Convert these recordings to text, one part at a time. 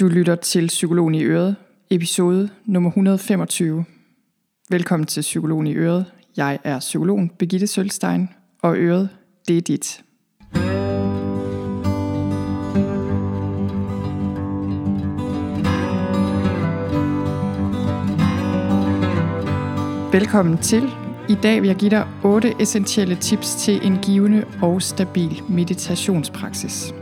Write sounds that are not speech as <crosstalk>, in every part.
Du lytter til Psykologen i Øret, episode nummer 125. Velkommen til Psykologen i Øret. Jeg er psykologen Begitte Sølstein, og Øret, det er dit. Velkommen til. I dag vil jeg give dig 8 essentielle tips til en givende og stabil meditationspraksis.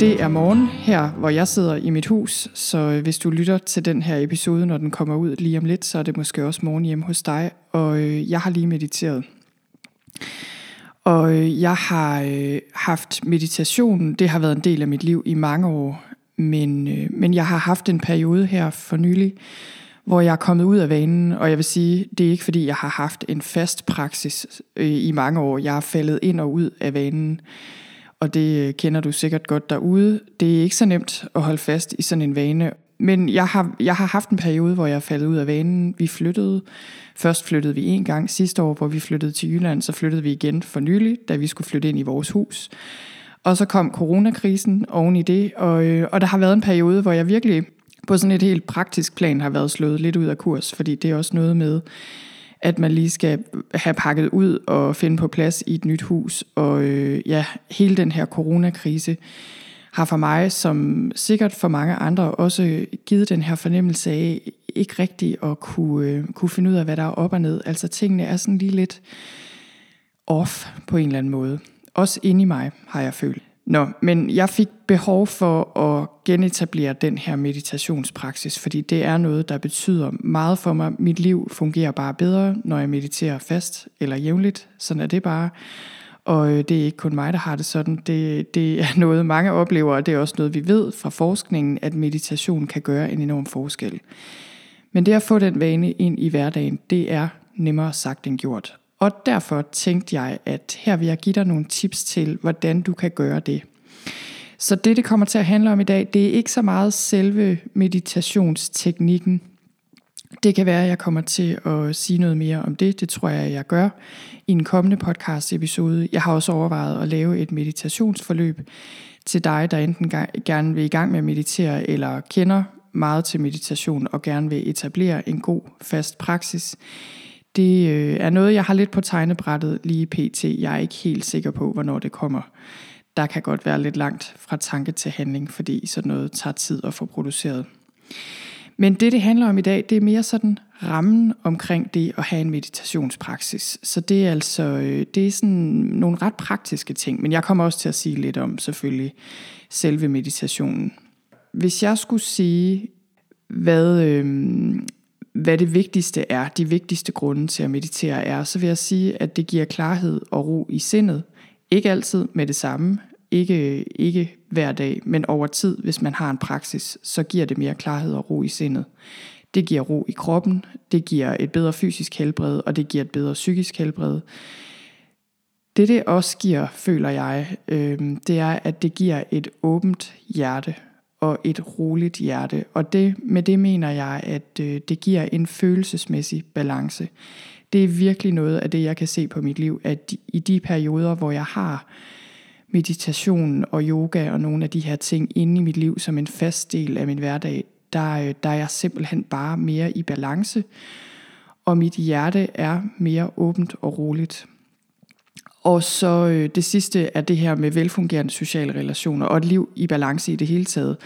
Det er morgen her, hvor jeg sidder i mit hus, så hvis du lytter til den her episode, når den kommer ud lige om lidt, så er det måske også morgen hjemme hos dig, og øh, jeg har lige mediteret. Og øh, jeg har øh, haft meditation, det har været en del af mit liv i mange år, men, men jeg har haft en periode her for nylig, hvor jeg er kommet ud af vanen, og jeg vil sige, det er ikke fordi, jeg har haft en fast praksis i mange år. Jeg er faldet ind og ud af vanen og det kender du sikkert godt derude. Det er ikke så nemt at holde fast i sådan en vane. Men jeg har, jeg har haft en periode, hvor jeg er faldet ud af vanen. Vi flyttede. Først flyttede vi en gang sidste år, hvor vi flyttede til Jylland. Så flyttede vi igen for nylig, da vi skulle flytte ind i vores hus. Og så kom coronakrisen oven i det. Og, øh, og der har været en periode, hvor jeg virkelig på sådan et helt praktisk plan har været slået lidt ud af kurs. Fordi det er også noget med, at man lige skal have pakket ud og finde på plads i et nyt hus. Og øh, ja, hele den her coronakrise har for mig, som sikkert for mange andre, også givet den her fornemmelse af ikke rigtigt at kunne, øh, kunne finde ud af, hvad der er op og ned. Altså tingene er sådan lige lidt off på en eller anden måde. Også inde i mig har jeg følt. Nå, men jeg fik behov for at genetablere den her meditationspraksis, fordi det er noget, der betyder meget for mig. Mit liv fungerer bare bedre, når jeg mediterer fast eller jævnligt. Sådan er det bare. Og øh, det er ikke kun mig, der har det sådan. Det, det er <laughs> noget, mange oplever, og det er også noget, vi ved fra forskningen, at meditation kan gøre en enorm forskel. Men det at få den vane ind i hverdagen, det er nemmere sagt end gjort. Og derfor tænkte jeg, at her vil jeg give dig nogle tips til, hvordan du kan gøre det. Så det, det kommer til at handle om i dag, det er ikke så meget selve meditationsteknikken. Det kan være, at jeg kommer til at sige noget mere om det. Det tror jeg, jeg gør i en kommende podcast episode. Jeg har også overvejet at lave et meditationsforløb til dig, der enten gerne vil i gang med at meditere, eller kender meget til meditation og gerne vil etablere en god, fast praksis. Det øh, er noget, jeg har lidt på tegnebrættet lige pt. Jeg er ikke helt sikker på, hvornår det kommer. Der kan godt være lidt langt fra tanke til handling, fordi sådan noget tager tid at få produceret. Men det, det handler om i dag, det er mere sådan rammen omkring det at have en meditationspraksis. Så det er altså øh, det er sådan nogle ret praktiske ting, men jeg kommer også til at sige lidt om selvfølgelig selve meditationen. Hvis jeg skulle sige, hvad, øh, hvad det vigtigste er, de vigtigste grunde til at meditere er, så vil jeg sige, at det giver klarhed og ro i sindet. Ikke altid med det samme, ikke, ikke hver dag, men over tid, hvis man har en praksis, så giver det mere klarhed og ro i sindet. Det giver ro i kroppen, det giver et bedre fysisk helbred, og det giver et bedre psykisk helbred. Det det også giver, føler jeg, øh, det er, at det giver et åbent hjerte og et roligt hjerte. Og det, med det mener jeg, at øh, det giver en følelsesmæssig balance. Det er virkelig noget af det, jeg kan se på mit liv, at i de perioder, hvor jeg har meditation og yoga og nogle af de her ting inde i mit liv som en fast del af min hverdag, der, øh, der er jeg simpelthen bare mere i balance, og mit hjerte er mere åbent og roligt. Og så øh, det sidste er det her med velfungerende sociale relationer og et liv i balance i det hele taget.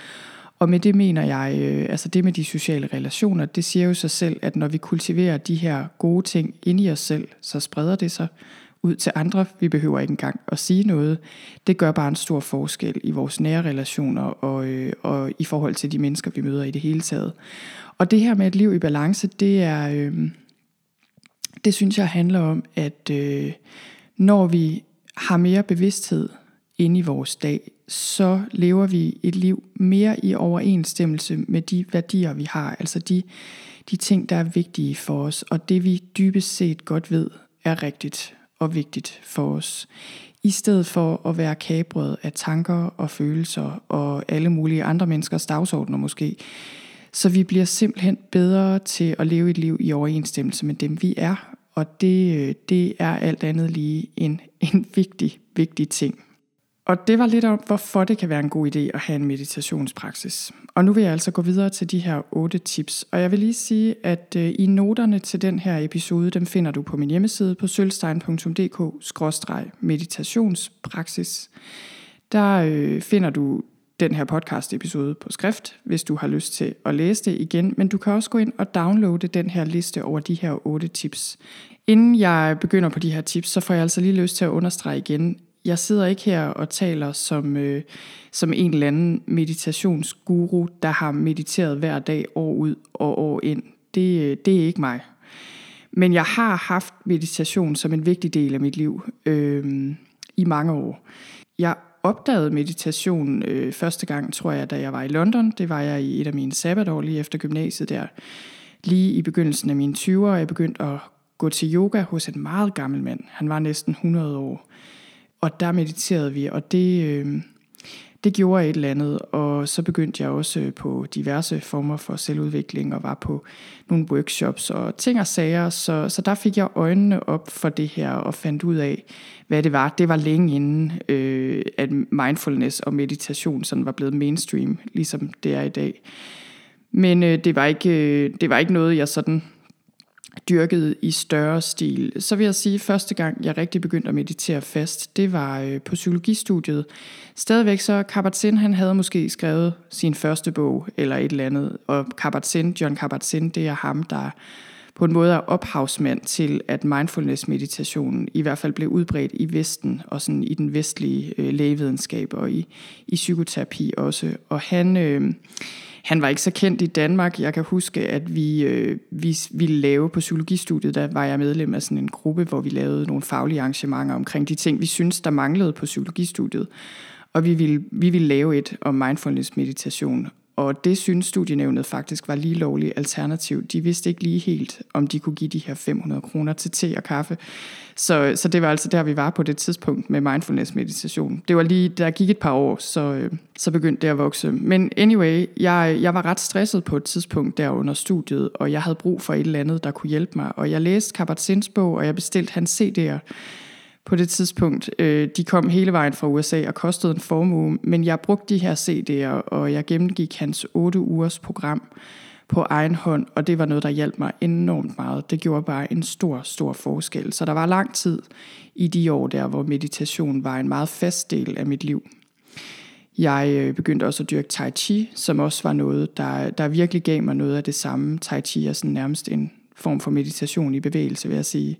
Og med det mener jeg, øh, altså det med de sociale relationer, det siger jo sig selv, at når vi kultiverer de her gode ting ind i os selv, så spreder det sig ud til andre. Vi behøver ikke engang at sige noget. Det gør bare en stor forskel i vores nære relationer og, øh, og i forhold til de mennesker, vi møder i det hele taget. Og det her med et liv i balance, det er, øh, det synes jeg handler om, at øh, når vi har mere bevidsthed inde i vores dag, så lever vi et liv mere i overensstemmelse med de værdier, vi har. Altså de, de ting, der er vigtige for os, og det vi dybest set godt ved, er rigtigt og vigtigt for os. I stedet for at være kabret af tanker og følelser og alle mulige andre menneskers dagsordner måske. Så vi bliver simpelthen bedre til at leve et liv i overensstemmelse med dem, vi er, og det, øh, det er alt andet lige en, <laughs> en vigtig, vigtig ting. Og det var lidt om, hvorfor det kan være en god idé at have en meditationspraksis. Og nu vil jeg altså gå videre til de her otte tips. Og jeg vil lige sige, at øh, i noterne til den her episode, dem finder du på min hjemmeside på sølvstein.dk-meditationspraksis. Der øh, finder du den her podcast episode på skrift, hvis du har lyst til at læse det igen, men du kan også gå ind og downloade den her liste over de her otte tips. Inden jeg begynder på de her tips, så får jeg altså lige lyst til at understrege igen, jeg sidder ikke her og taler som, øh, som en eller anden meditationsguru, der har mediteret hver dag år ud og år ind. Det, øh, det er ikke mig. Men jeg har haft meditation som en vigtig del af mit liv øh, i mange år. Jeg opdagede meditation øh, første gang, tror jeg, da jeg var i London. Det var jeg i et af mine sabbatår lige efter gymnasiet der. Lige i begyndelsen af mine 20'ere, jeg begyndte at gå til yoga hos en meget gammel mand. Han var næsten 100 år. Og der mediterede vi, og det, øh, det gjorde et eller andet. Og så begyndte jeg også øh, på diverse former for selvudvikling og var på nogle workshops og ting og sager. Så, så der fik jeg øjnene op for det her og fandt ud af, hvad det var. Det var længe inden, øh, at mindfulness og meditation sådan var blevet mainstream, ligesom det er i dag. Men øh, det, var ikke, øh, det var ikke noget, jeg sådan dyrket i større stil. Så vil jeg sige, at første gang jeg rigtig begyndte at meditere fast, det var øh, på psykologistudiet. Stadigvæk så Kabat-Zinn, han havde måske skrevet sin første bog eller et eller andet, og Kabat-Zinn, John Kabat-Zinn, det er ham, der på en måde er ophavsmand til, at mindfulness-meditationen i hvert fald blev udbredt i Vesten, og sådan i den vestlige øh, lægevidenskab og i, i psykoterapi også. Og han... Øh, han var ikke så kendt i Danmark. Jeg kan huske, at vi, øh, vi ville lave på psykologistudiet, der var jeg medlem af sådan en gruppe, hvor vi lavede nogle faglige arrangementer omkring de ting, vi synes, der manglede på psykologistudiet. Og vi ville, vi ville lave et om mindfulness meditation. Og det synes studienævnet faktisk var lige lovligt alternativ. De vidste ikke lige helt, om de kunne give de her 500 kroner til te og kaffe. Så, så det var altså der, vi var på det tidspunkt med mindfulness meditation. Det var lige, der gik et par år, så, øh, så begyndte det at vokse. Men anyway, jeg, jeg var ret stresset på et tidspunkt der under studiet, og jeg havde brug for et eller andet, der kunne hjælpe mig. Og jeg læste Kabat-Zins bog, og jeg bestilte hans CD'er på det tidspunkt. Øh, de kom hele vejen fra USA og kostede en formue, men jeg brugte de her CD'er, og jeg gennemgik hans 8 ugers program på egen hånd, og det var noget, der hjalp mig enormt meget. Det gjorde bare en stor, stor forskel. Så der var lang tid i de år der, hvor meditation var en meget fast del af mit liv. Jeg øh, begyndte også at dyrke Tai Chi, som også var noget, der, der virkelig gav mig noget af det samme. Tai Chi er sådan nærmest en form for meditation i bevægelse, vil jeg sige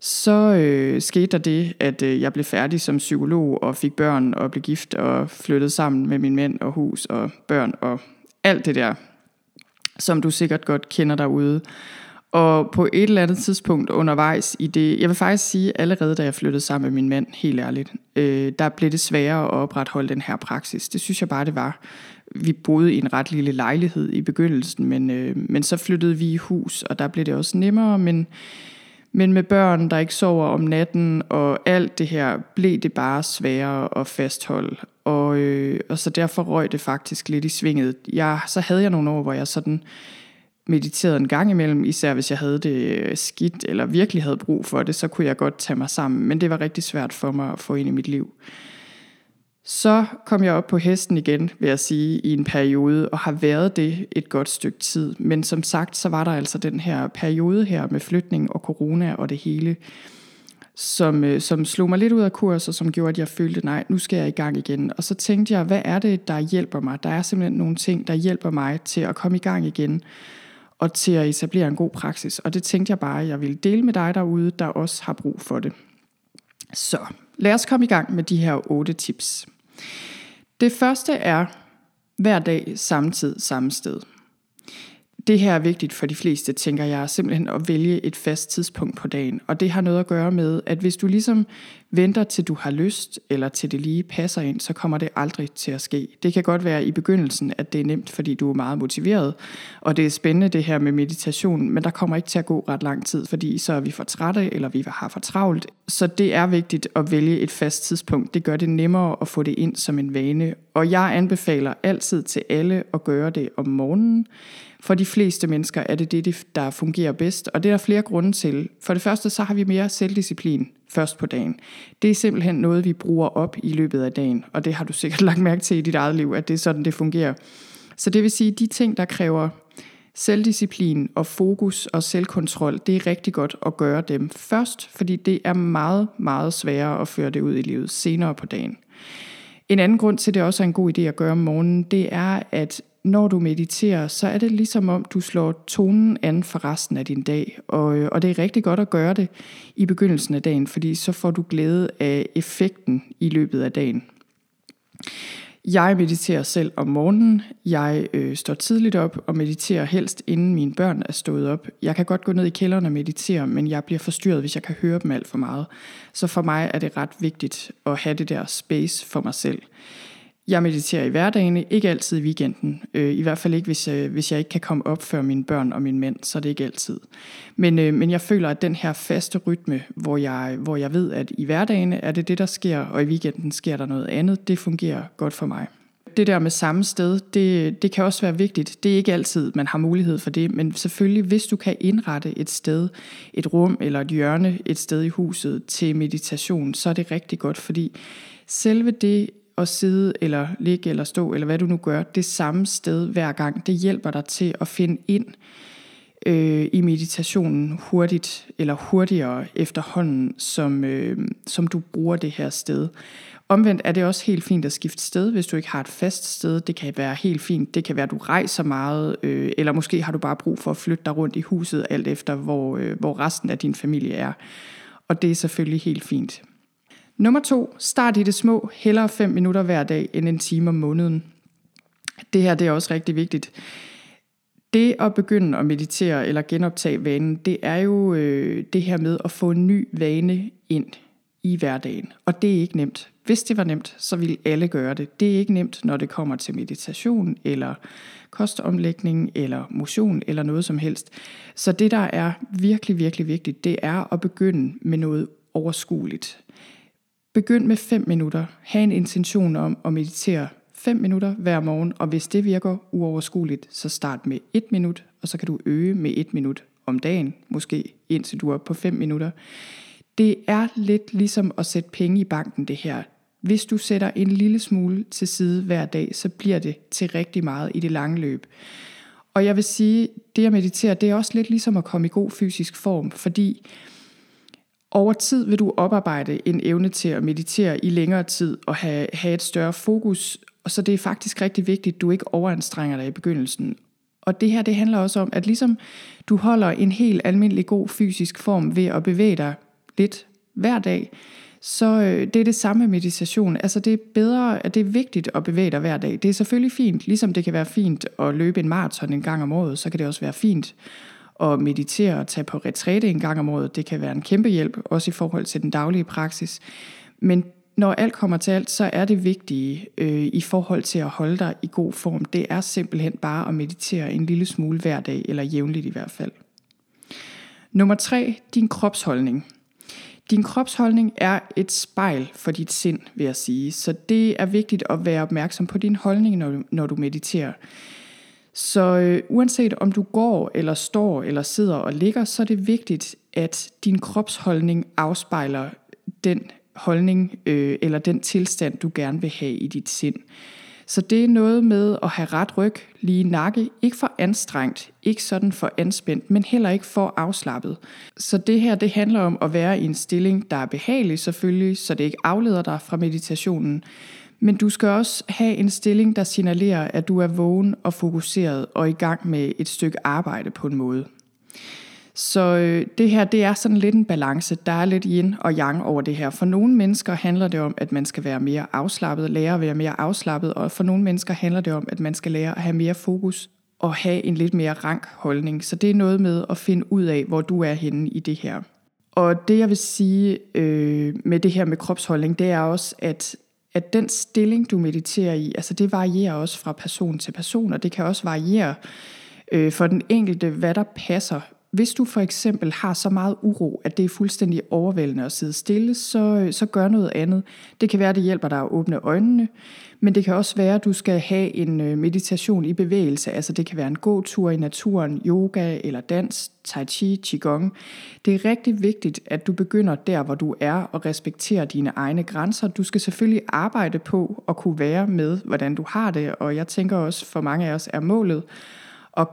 så øh, skete der det, at øh, jeg blev færdig som psykolog og fik børn og blev gift og flyttede sammen med min mænd og hus og børn og alt det der, som du sikkert godt kender derude. Og på et eller andet tidspunkt undervejs i det, jeg vil faktisk sige allerede da jeg flyttede sammen med min mand, helt ærligt, øh, der blev det sværere at opretholde den her praksis. Det synes jeg bare, det var. Vi boede i en ret lille lejlighed i begyndelsen, men, øh, men så flyttede vi i hus, og der blev det også nemmere, men men med børn, der ikke sover om natten og alt det her, blev det bare sværere at fastholde. Og, øh, og så derfor røg det faktisk lidt i svinget. Jeg, så havde jeg nogle år, hvor jeg sådan mediterede en gang imellem, især hvis jeg havde det øh, skidt eller virkelig havde brug for det, så kunne jeg godt tage mig sammen. Men det var rigtig svært for mig at få ind i mit liv. Så kom jeg op på hesten igen, vil jeg sige, i en periode, og har været det et godt stykke tid. Men som sagt, så var der altså den her periode her med flytning og corona og det hele, som, øh, som slog mig lidt ud af kurs, og som gjorde, at jeg følte, nej, nu skal jeg i gang igen. Og så tænkte jeg, hvad er det, der hjælper mig? Der er simpelthen nogle ting, der hjælper mig til at komme i gang igen, og til at etablere en god praksis. Og det tænkte jeg bare, at jeg ville dele med dig derude, der også har brug for det. Så lad os komme i gang med de her otte tips. Det første er hver dag, samme tid, samme sted. Det her er vigtigt for de fleste, tænker jeg, simpelthen at vælge et fast tidspunkt på dagen. Og det har noget at gøre med, at hvis du ligesom venter til du har lyst, eller til det lige passer ind, så kommer det aldrig til at ske. Det kan godt være i begyndelsen, at det er nemt, fordi du er meget motiveret, og det er spændende det her med meditation, men der kommer ikke til at gå ret lang tid, fordi så er vi for trætte, eller vi har for travlt. Så det er vigtigt at vælge et fast tidspunkt. Det gør det nemmere at få det ind som en vane. Og jeg anbefaler altid til alle at gøre det om morgenen, For de fleste mennesker er det det, der fungerer bedst, og det er der flere grunde til. For det første, så har vi mere selvdisciplin først på dagen. Det er simpelthen noget, vi bruger op i løbet af dagen, og det har du sikkert lagt mærke til i dit eget liv, at det er sådan, det fungerer. Så det vil sige, de ting, der kræver selvdisciplin og fokus og selvkontrol, det er rigtig godt at gøre dem først, fordi det er meget, meget sværere at føre det ud i livet senere på dagen. En anden grund til, at det også er en god idé at gøre om morgenen, det er, at når du mediterer, så er det ligesom om, du slår tonen an for resten af din dag. Og, øh, og det er rigtig godt at gøre det i begyndelsen af dagen, fordi så får du glæde af effekten i løbet af dagen. Jeg mediterer selv om morgenen. Jeg øh, står tidligt op og mediterer helst inden mine børn er stået op. Jeg kan godt gå ned i kælderen og meditere, men jeg bliver forstyrret, hvis jeg kan høre dem alt for meget. Så for mig er det ret vigtigt at have det der space for mig selv. Jeg mediterer i hverdagen, ikke altid i weekenden. Øh, I hvert fald ikke, hvis øh, hvis jeg ikke kan komme op før mine børn og min mænd, så er det ikke altid. Men, øh, men jeg føler, at den her faste rytme, hvor jeg, hvor jeg ved, at i hverdagen er det det, der sker, og i weekenden sker der noget andet, det fungerer godt for mig. Det der med samme sted, det, det kan også være vigtigt. Det er ikke altid, man har mulighed for det, men selvfølgelig, hvis du kan indrette et sted, et rum eller et hjørne et sted i huset til meditation, så er det rigtig godt, fordi selve det at sidde eller ligge eller stå, eller hvad du nu gør, det samme sted hver gang, det hjælper dig til at finde ind øh, i meditationen hurtigt eller hurtigere efterhånden, som, øh, som du bruger det her sted. Omvendt er det også helt fint at skifte sted, hvis du ikke har et fast sted. Det kan være helt fint. Det kan være, at du rejser meget, øh, eller måske har du bare brug for at flytte dig rundt i huset, alt efter hvor, øh, hvor resten af din familie er. Og det er selvfølgelig helt fint. Nummer to, start i det små, hellere 5 minutter hver dag end en time om måneden. Det her det er også rigtig vigtigt. Det at begynde at meditere eller genoptage vanen, det er jo øh, det her med at få en ny vane ind i hverdagen. Og det er ikke nemt. Hvis det var nemt, så ville alle gøre det. Det er ikke nemt, når det kommer til meditation eller kostomlægning eller motion eller noget som helst. Så det, der er virkelig, virkelig vigtigt, det er at begynde med noget overskueligt. Begynd med 5 minutter. Ha' en intention om at meditere 5 minutter hver morgen, og hvis det virker uoverskueligt, så start med 1 minut, og så kan du øge med 1 minut om dagen, måske indtil du er på 5 minutter. Det er lidt ligesom at sætte penge i banken det her. Hvis du sætter en lille smule til side hver dag, så bliver det til rigtig meget i det lange løb. Og jeg vil sige, det at meditere, det er også lidt ligesom at komme i god fysisk form, fordi over tid vil du oparbejde en evne til at meditere i længere tid og have, have et større fokus, og så det er faktisk rigtig vigtigt, at du ikke overanstrenger dig i begyndelsen. Og det her, det handler også om, at ligesom du holder en helt almindelig god fysisk form ved at bevæge dig lidt hver dag, så øh, det er det samme med meditation. Altså det er bedre, at det er vigtigt at bevæge dig hver dag. Det er selvfølgelig fint, ligesom det kan være fint at løbe en maraton en gang om året, så kan det også være fint at meditere og tage på retræte en gang om året. Det kan være en kæmpe hjælp, også i forhold til den daglige praksis. Men når alt kommer til alt, så er det vigtige øh, i forhold til at holde dig i god form, det er simpelthen bare at meditere en lille smule hver dag, eller jævnligt i hvert fald. Nummer tre, din kropsholdning. Din kropsholdning er et spejl for dit sind, vil jeg sige. Så det er vigtigt at være opmærksom på din holdning, når du, når du mediterer. Så øh, uanset om du går, eller står, eller sidder og ligger, så er det vigtigt, at din kropsholdning afspejler den holdning øh, eller den tilstand, du gerne vil have i dit sind. Så det er noget med at have ret ryg, lige nakke, ikke for anstrengt, ikke sådan for anspændt, men heller ikke for afslappet. Så det her, det handler om at være i en stilling, der er behagelig selvfølgelig, så det ikke afleder dig fra meditationen, men du skal også have en stilling, der signalerer, at du er vågen og fokuseret og i gang med et stykke arbejde på en måde. Så øh, det her, det er sådan lidt en balance. Der er lidt yin og yang over det her. For nogle mennesker handler det om, at man skal være mere afslappet, lære at være mere afslappet, og for nogle mennesker handler det om, at man skal lære at have mere fokus og have en lidt mere rank holdning. Så det er noget med at finde ud af, hvor du er henne i det her. Og det jeg vil sige øh, med det her med kropsholdning, det er også, at at den stilling, du mediterer i, altså det varierer også fra person til person, og det kan også variere øh, for den enkelte, hvad der passer hvis du for eksempel har så meget uro, at det er fuldstændig overvældende at sidde stille, så, øh, så gør noget andet. Det kan være, at det hjælper dig at åbne øjnene, men det kan også være, at du skal have en øh, meditation i bevægelse. Altså det kan være en god tur i naturen, yoga eller dans, tai chi, qigong. Det er rigtig vigtigt, at du begynder der, hvor du er, og respekterer dine egne grænser. Du skal selvfølgelig arbejde på at kunne være med, hvordan du har det, og jeg tænker også, for mange af os er målet at,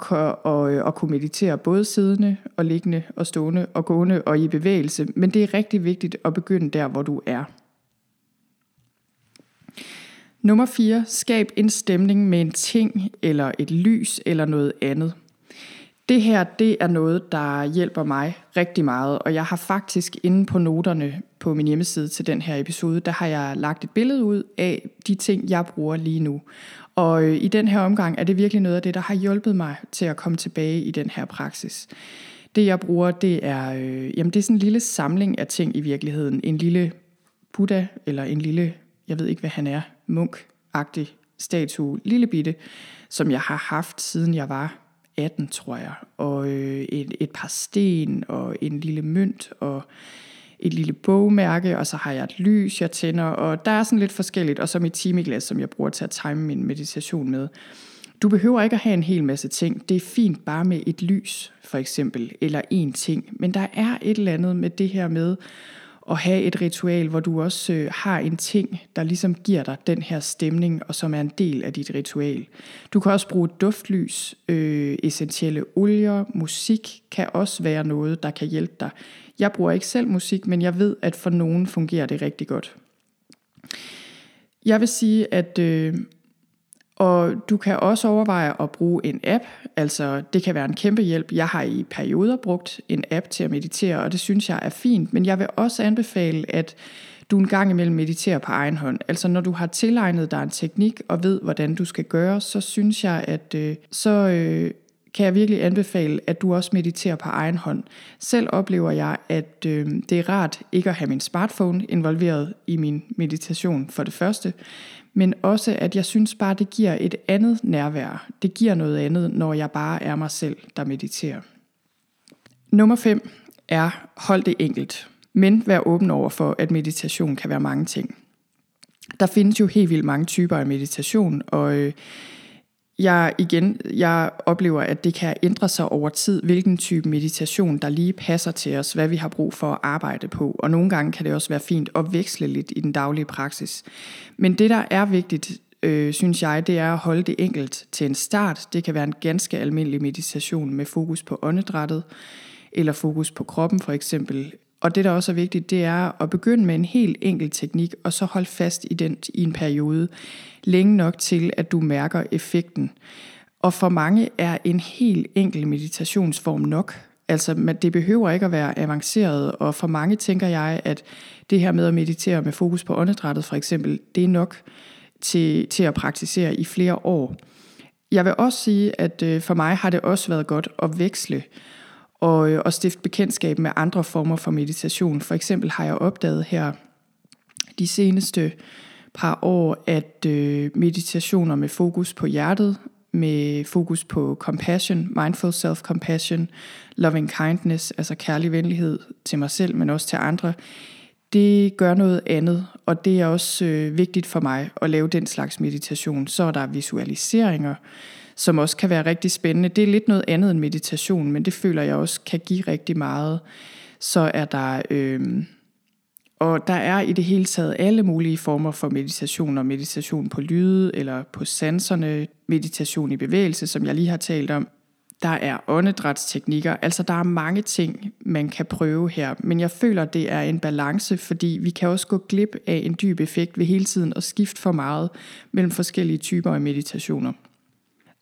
og, øh, og kunne meditere både siddende og liggende og stående og gående og i bevægelse. Men det er rigtig vigtigt at begynde der, hvor du er. Nummer 4. Skab en stemning med en ting eller et lys eller noget andet. Det her, det er noget, der hjælper mig rigtig meget, og jeg har faktisk inde på noterne på min hjemmeside til den her episode, der har jeg lagt et billede ud af de ting, jeg bruger lige nu. Og øh, i den her omgang er det virkelig noget af det, der har hjulpet mig til at komme tilbage i den her praksis. Det jeg bruger, det er, øh, jamen det er sådan en lille samling af ting i virkeligheden. En lille Buddha, eller en lille, jeg ved ikke hvad han er, munkagtig statue, lille bitte, som jeg har haft siden jeg var 18, tror jeg. Og øh, et, et par sten, og en lille mønt, og et lille bogmærke, og så har jeg et lys, jeg tænder, og der er sådan lidt forskelligt, og så mit timeglas, som jeg bruger til at time min meditation med. Du behøver ikke at have en hel masse ting. Det er fint bare med et lys, for eksempel, eller en ting. Men der er et eller andet med det her med at have et ritual, hvor du også øh, har en ting, der ligesom giver dig den her stemning, og som er en del af dit ritual. Du kan også bruge duftlys, øh, essentielle olier, musik kan også være noget, der kan hjælpe dig. Jeg bruger ikke selv musik, men jeg ved, at for nogen fungerer det rigtig godt. Jeg vil sige, at øh, og du kan også overveje at bruge en app, altså det kan være en kæmpe hjælp. Jeg har i perioder brugt en app til at meditere, og det synes jeg er fint, men jeg vil også anbefale, at du en gang imellem mediterer på egen hånd. Altså når du har tilegnet dig en teknik og ved, hvordan du skal gøre, så synes jeg, at øh, så øh, kan jeg virkelig anbefale, at du også mediterer på egen hånd. Selv oplever jeg, at øh, det er rart ikke at have min smartphone involveret i min meditation for det første, men også at jeg synes bare, det giver et andet nærvær. Det giver noget andet, når jeg bare er mig selv, der mediterer. Nummer 5 er hold det enkelt, men vær åben over for, at meditation kan være mange ting. Der findes jo helt vildt mange typer af meditation, og øh, jeg igen, jeg oplever, at det kan ændre sig over tid, hvilken type meditation, der lige passer til os, hvad vi har brug for at arbejde på. Og nogle gange kan det også være fint at veksle lidt i den daglige praksis. Men det, der er vigtigt, øh, synes jeg, det er at holde det enkelt til en start. Det kan være en ganske almindelig meditation med fokus på åndedrættet, eller fokus på kroppen for eksempel, og det, der også er vigtigt, det er at begynde med en helt enkel teknik, og så holde fast i den i en periode, længe nok til, at du mærker effekten. Og for mange er en helt enkel meditationsform nok. Altså, det behøver ikke at være avanceret, og for mange tænker jeg, at det her med at meditere med fokus på åndedrættet for eksempel, det er nok til, til at praktisere i flere år. Jeg vil også sige, at øh, for mig har det også været godt at veksle og, øh, og stifte bekendtskab med andre former for meditation. For eksempel har jeg opdaget her de seneste par år, at øh, meditationer med fokus på hjertet, med fokus på compassion, mindful self-compassion, loving kindness, altså kærlig venlighed til mig selv, men også til andre, det gør noget andet, og det er også øh, vigtigt for mig at lave den slags meditation. Så er der visualiseringer, som også kan være rigtig spændende. Det er lidt noget andet end meditation, men det føler jeg også kan give rigtig meget. Så er der... Øh, og der er i det hele taget alle mulige former for meditation, og meditation på lyde eller på sanserne, meditation i bevægelse, som jeg lige har talt om. Der er åndedrætsteknikker, altså der er mange ting, man kan prøve her, men jeg føler, det er en balance, fordi vi kan også gå glip af en dyb effekt ved hele tiden at skifte for meget mellem forskellige typer af meditationer.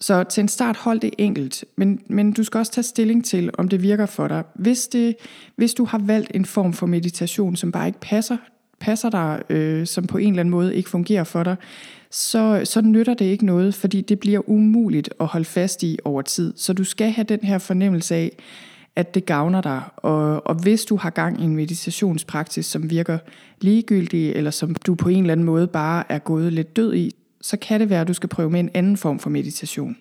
Så til en start hold det enkelt, men, men du skal også tage stilling til, om det virker for dig. Hvis, det, hvis du har valgt en form for meditation, som bare ikke passer, passer dig, øh, som på en eller anden måde ikke fungerer for dig, så, så nytter det ikke noget, fordi det bliver umuligt at holde fast i over tid. Så du skal have den her fornemmelse af, at det gavner dig. Og, og hvis du har gang i en meditationspraksis, som virker ligegyldig, eller som du på en eller anden måde bare er gået lidt død i, så kan det være, at du skal prøve med en anden form for meditation.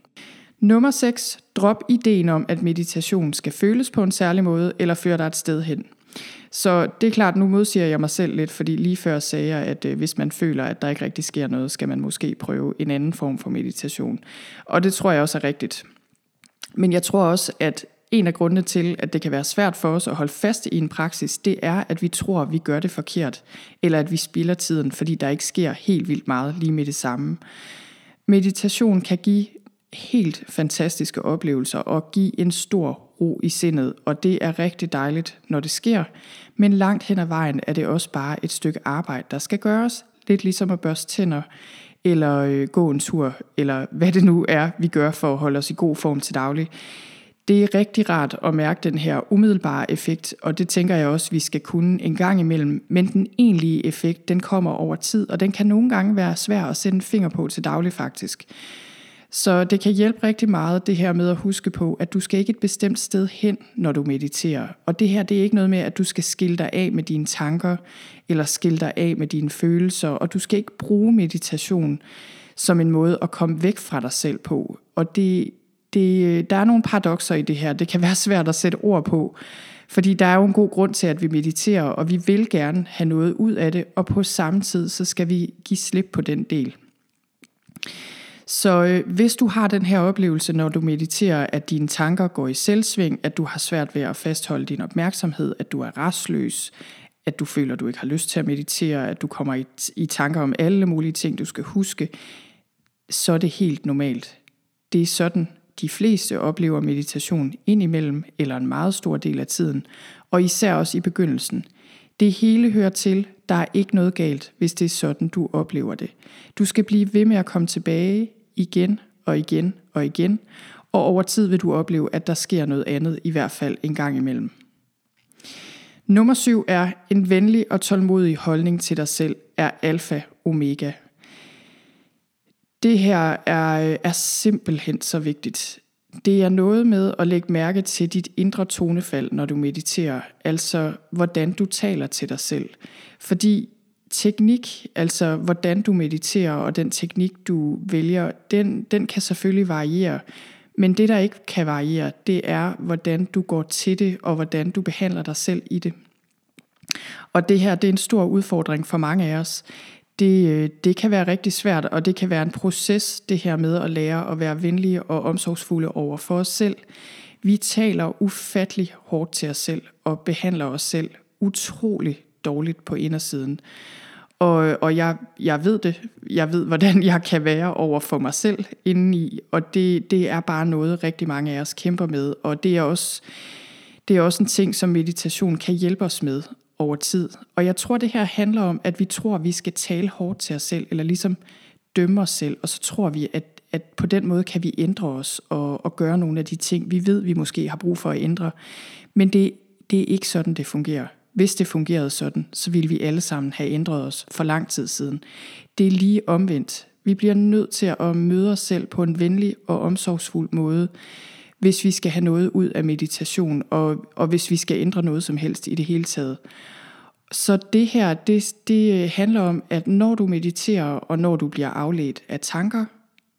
Nummer 6. Drop ideen om, at meditation skal føles på en særlig måde, eller føre dig et sted hen. Så det er klart, nu modsiger jeg mig selv lidt, fordi lige før sagde jeg, at øh, hvis man føler, at der ikke rigtig sker noget, skal man måske prøve en anden form for meditation. Og det tror jeg også er rigtigt. Men jeg tror også, at en af grundene til, at det kan være svært for os at holde fast i en praksis, det er, at vi tror, at vi gør det forkert, eller at vi spilder tiden, fordi der ikke sker helt vildt meget lige med det samme. Meditation kan give helt fantastiske oplevelser og give en stor ro i sindet, og det er rigtig dejligt, når det sker. Men langt hen ad vejen er det også bare et stykke arbejde, der skal gøres. Lidt ligesom at børste tænder, eller øh, gå en tur, eller hvad det nu er, vi gør for at holde os i god form til daglig. Det er rigtig rart at mærke den her umiddelbare effekt, og det tænker jeg også, vi skal kunne en gang imellem. Men den egentlige effekt, den kommer over tid, og den kan nogle gange være svær at sætte en finger på til daglig faktisk. Så det kan hjælpe rigtig meget det her med at huske på, at du skal ikke et bestemt sted hen, når du mediterer. Og det her det er ikke noget med, at du skal skille dig af med dine tanker, eller skille dig af med dine følelser, og du skal ikke bruge meditation som en måde at komme væk fra dig selv på. Og det, det, øh, der er nogle paradoxer i det her. Det kan være svært at sætte ord på, fordi der er jo en god grund til, at vi mediterer, og vi vil gerne have noget ud af det, og på samme tid, så skal vi give slip på den del. Så øh, hvis du har den her oplevelse, når du mediterer, at dine tanker går i selvsving, at du har svært ved at fastholde din opmærksomhed, at du er restløs, at du føler, at du ikke har lyst til at meditere, at du kommer i, i tanker om alle mulige ting, du skal huske, så er det helt normalt. Det er sådan, de fleste oplever meditation indimellem eller en meget stor del af tiden, og især også i begyndelsen. Det hele hører til, der er ikke noget galt, hvis det er sådan, du oplever det. Du skal blive ved med at komme tilbage igen og igen og igen, og over tid vil du opleve, at der sker noget andet, i hvert fald en gang imellem. Nummer syv er en venlig og tålmodig holdning til dig selv er alfa omega. Det her er, er simpelthen så vigtigt. Det er noget med at lægge mærke til dit indre tonefald, når du mediterer, altså hvordan du taler til dig selv. Fordi teknik, altså hvordan du mediterer og den teknik, du vælger, den, den kan selvfølgelig variere. Men det, der ikke kan variere, det er, hvordan du går til det, og hvordan du behandler dig selv i det. Og det her, det er en stor udfordring for mange af os. Det, øh, det kan være rigtig svært, og det kan være en proces, det her med at lære at være venlige og omsorgsfulde over for os selv. Vi taler ufattelig hårdt til os selv, og behandler os selv utrolig dårligt på indersiden. Og, og jeg, jeg ved det. Jeg ved, hvordan <laughs> jeg kan være over for mig selv indeni. Og det, det er bare noget, rigtig mange af os kæmper med. Og det er også, det er også en ting, som meditation kan hjælpe os med over tid. Og jeg tror, det her handler om, at vi tror, at vi skal tale hårdt til os selv, eller ligesom dømme os selv. Og så tror vi, at, at på den måde kan vi ændre os og, og gøre nogle af de ting, vi ved, vi måske har brug for at ændre. Men det, det er ikke sådan, det fungerer. Hvis det fungerede sådan, så ville vi alle sammen have ændret os for lang tid siden. Det er lige omvendt. Vi bliver nødt til at møde os selv på en venlig og omsorgsfuld måde, hvis vi skal have noget ud af meditation, og, og hvis vi skal ændre noget som helst i det hele taget. Så det her, det, det handler om, at når du mediterer, og når du bliver afledt af tanker,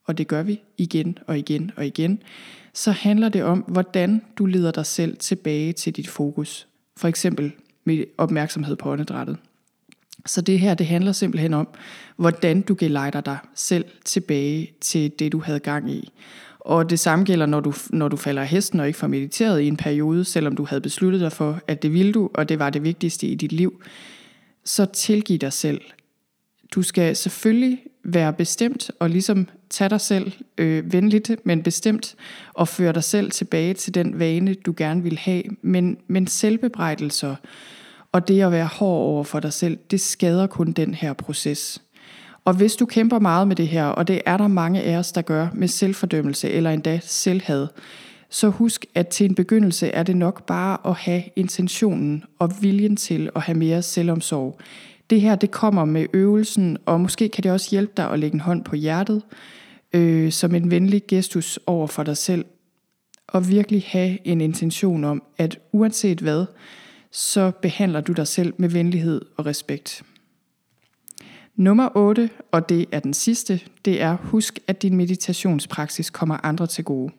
og det gør vi igen og igen og igen, så handler det om, hvordan du leder dig selv tilbage til dit fokus. For eksempel med opmærksomhed på åndedrættet. Så det her, det handler simpelthen om, hvordan du gelejder dig selv tilbage til det, du havde gang i. Og det samme gælder, når du, når du falder af hesten og ikke får mediteret i en periode, selvom du havde besluttet dig for, at det ville du, og det var det vigtigste i dit liv. Så tilgiv dig selv. Du skal selvfølgelig være bestemt og ligesom tage dig selv øh, venligt, men bestemt, og føre dig selv tilbage til den vane, du gerne vil have. Men, men selvbebrejdelser og det at være hård over for dig selv, det skader kun den her proces. Og hvis du kæmper meget med det her, og det er der mange af os, der gør med selvfordømmelse eller endda selvhad, så husk, at til en begyndelse er det nok bare at have intentionen og viljen til at have mere selvomsorg. Det her, det kommer med øvelsen, og måske kan det også hjælpe dig at lægge en hånd på hjertet, øh, som en venlig gestus over for dig selv, og virkelig have en intention om, at uanset hvad, så behandler du dig selv med venlighed og respekt. Nummer 8, og det er den sidste, det er husk, at din meditationspraksis kommer andre til gode.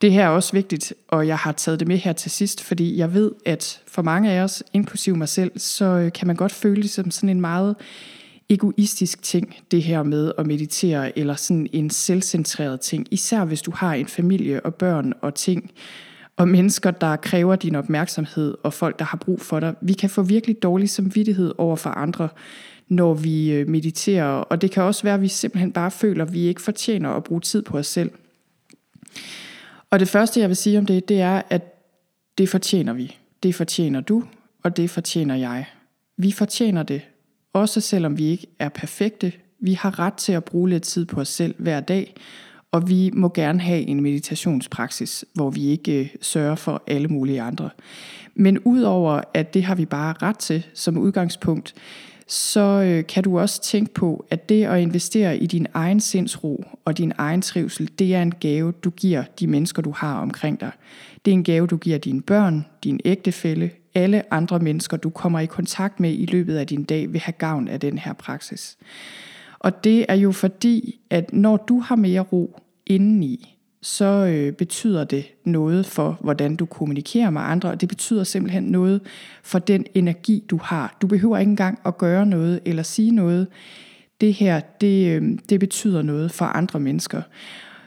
Det her er også vigtigt, og jeg har taget det med her til sidst, fordi jeg ved, at for mange af os, inklusive mig selv, så øh, kan man godt føle det som sådan en meget egoistisk ting, det her med at meditere, eller sådan en selvcentreret ting, især hvis du har en familie og børn og ting, og mennesker, der kræver din opmærksomhed, og folk, der har brug for dig. Vi kan få virkelig dårlig samvittighed over for andre, når vi øh, mediterer, og det kan også være, at vi simpelthen bare føler, at vi ikke fortjener at bruge tid på os selv. Og det første, jeg vil sige om det, det er, at det fortjener vi. Det fortjener du, og det fortjener jeg. Vi fortjener det, også selvom vi ikke er perfekte. Vi har ret til at bruge lidt tid på os selv hver dag, og vi må gerne have en meditationspraksis, hvor vi ikke øh, sørger for alle mulige andre. Men udover at det har vi bare ret til som udgangspunkt, så øh, kan du også tænke på, at det at investere i din egen sindsro og din egen trivsel, det er en gave, du giver de mennesker, du har omkring dig. Det er en gave, du giver dine børn, din ægtefælle, alle andre mennesker, du kommer i kontakt med i løbet af din dag, vil have gavn af den her praksis. Og det er jo fordi, at når du har mere ro indeni, så øh, betyder det noget for, hvordan du kommunikerer med andre, og det betyder simpelthen noget for den energi, du har. Du behøver ikke engang at gøre noget eller sige noget. Det her, det, øh, det betyder noget for andre mennesker.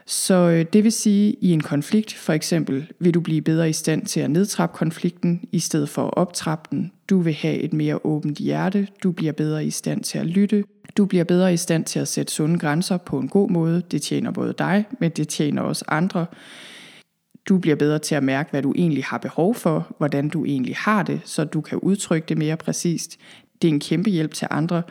Så øh, det vil sige, at i en konflikt for eksempel, vil du blive bedre i stand til at nedtrappe konflikten, i stedet for at optrappe den. Du vil have et mere åbent hjerte, du bliver bedre i stand til at lytte, du bliver bedre i stand til at sætte sunde grænser på en god måde. Det tjener både dig, men det tjener også andre. Du bliver bedre til at mærke, hvad du egentlig har behov for, hvordan du egentlig har det, så du kan udtrykke det mere præcist. Det er en kæmpe hjælp til andre.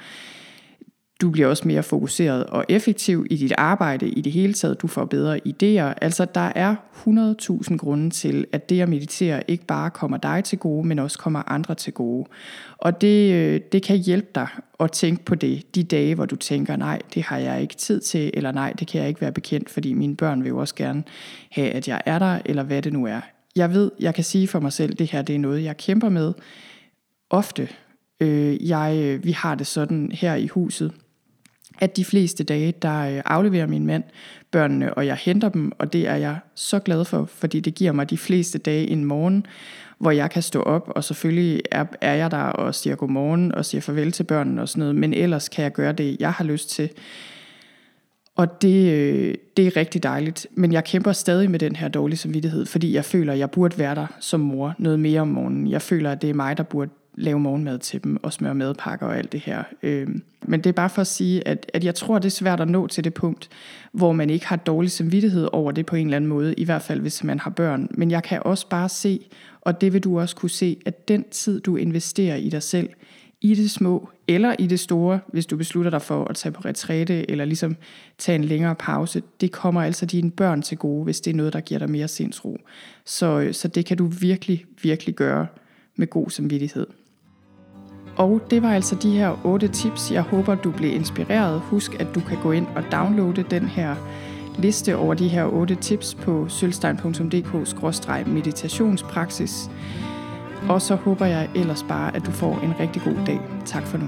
Du bliver også mere fokuseret og effektiv i dit arbejde i det hele taget. Du får bedre idéer. Altså der er 100.000 grunde til, at det at meditere ikke bare kommer dig til gode, men også kommer andre til gode. Og det, øh, det kan hjælpe dig at tænke på det de dage, hvor du tænker, nej, det har jeg ikke tid til, eller nej, det kan jeg ikke være bekendt, fordi mine børn vil jo også gerne have, at jeg er der, eller hvad det nu er. Jeg ved, jeg kan sige for mig selv, det her det er noget, jeg kæmper med ofte. Øh, jeg, øh, vi har det sådan her i huset, at de fleste dage, der øh, afleverer min mand børnene, og jeg henter dem, og det er jeg så glad for, fordi det giver mig de fleste dage en morgen, hvor jeg kan stå op, og selvfølgelig er, er jeg der og siger godmorgen og siger farvel til børnene og sådan noget, men ellers kan jeg gøre det, jeg har lyst til. Og det, øh, det er rigtig dejligt, men jeg kæmper stadig med den her dårlige samvittighed, fordi jeg føler, at jeg burde være der som mor noget mere om morgenen. Jeg føler, at det er mig, der burde lave morgenmad til dem og smøre madpakker og alt det her. Øh, men det er bare for at sige, at, at jeg tror, det er svært at nå til det punkt, hvor man ikke har dårlig samvittighed over det på en eller anden måde, i hvert fald hvis man har børn. Men jeg kan også bare se, og det vil du også kunne se, at den tid, du investerer i dig selv, i det små eller i det store, hvis du beslutter dig for at tage på retræte eller ligesom tage en længere pause, det kommer altså dine børn til gode, hvis det er noget, der giver dig mere sindsro. Så, øh, så det kan du virkelig, virkelig gøre med god samvittighed. Og det var altså de her otte tips. Jeg håber, du blev inspireret. Husk, at du kan gå ind og downloade den her liste over de her otte tips på sølvstein.dk-meditationspraksis. Og så håber jeg ellers bare, at du får en rigtig god dag. Tak for nu.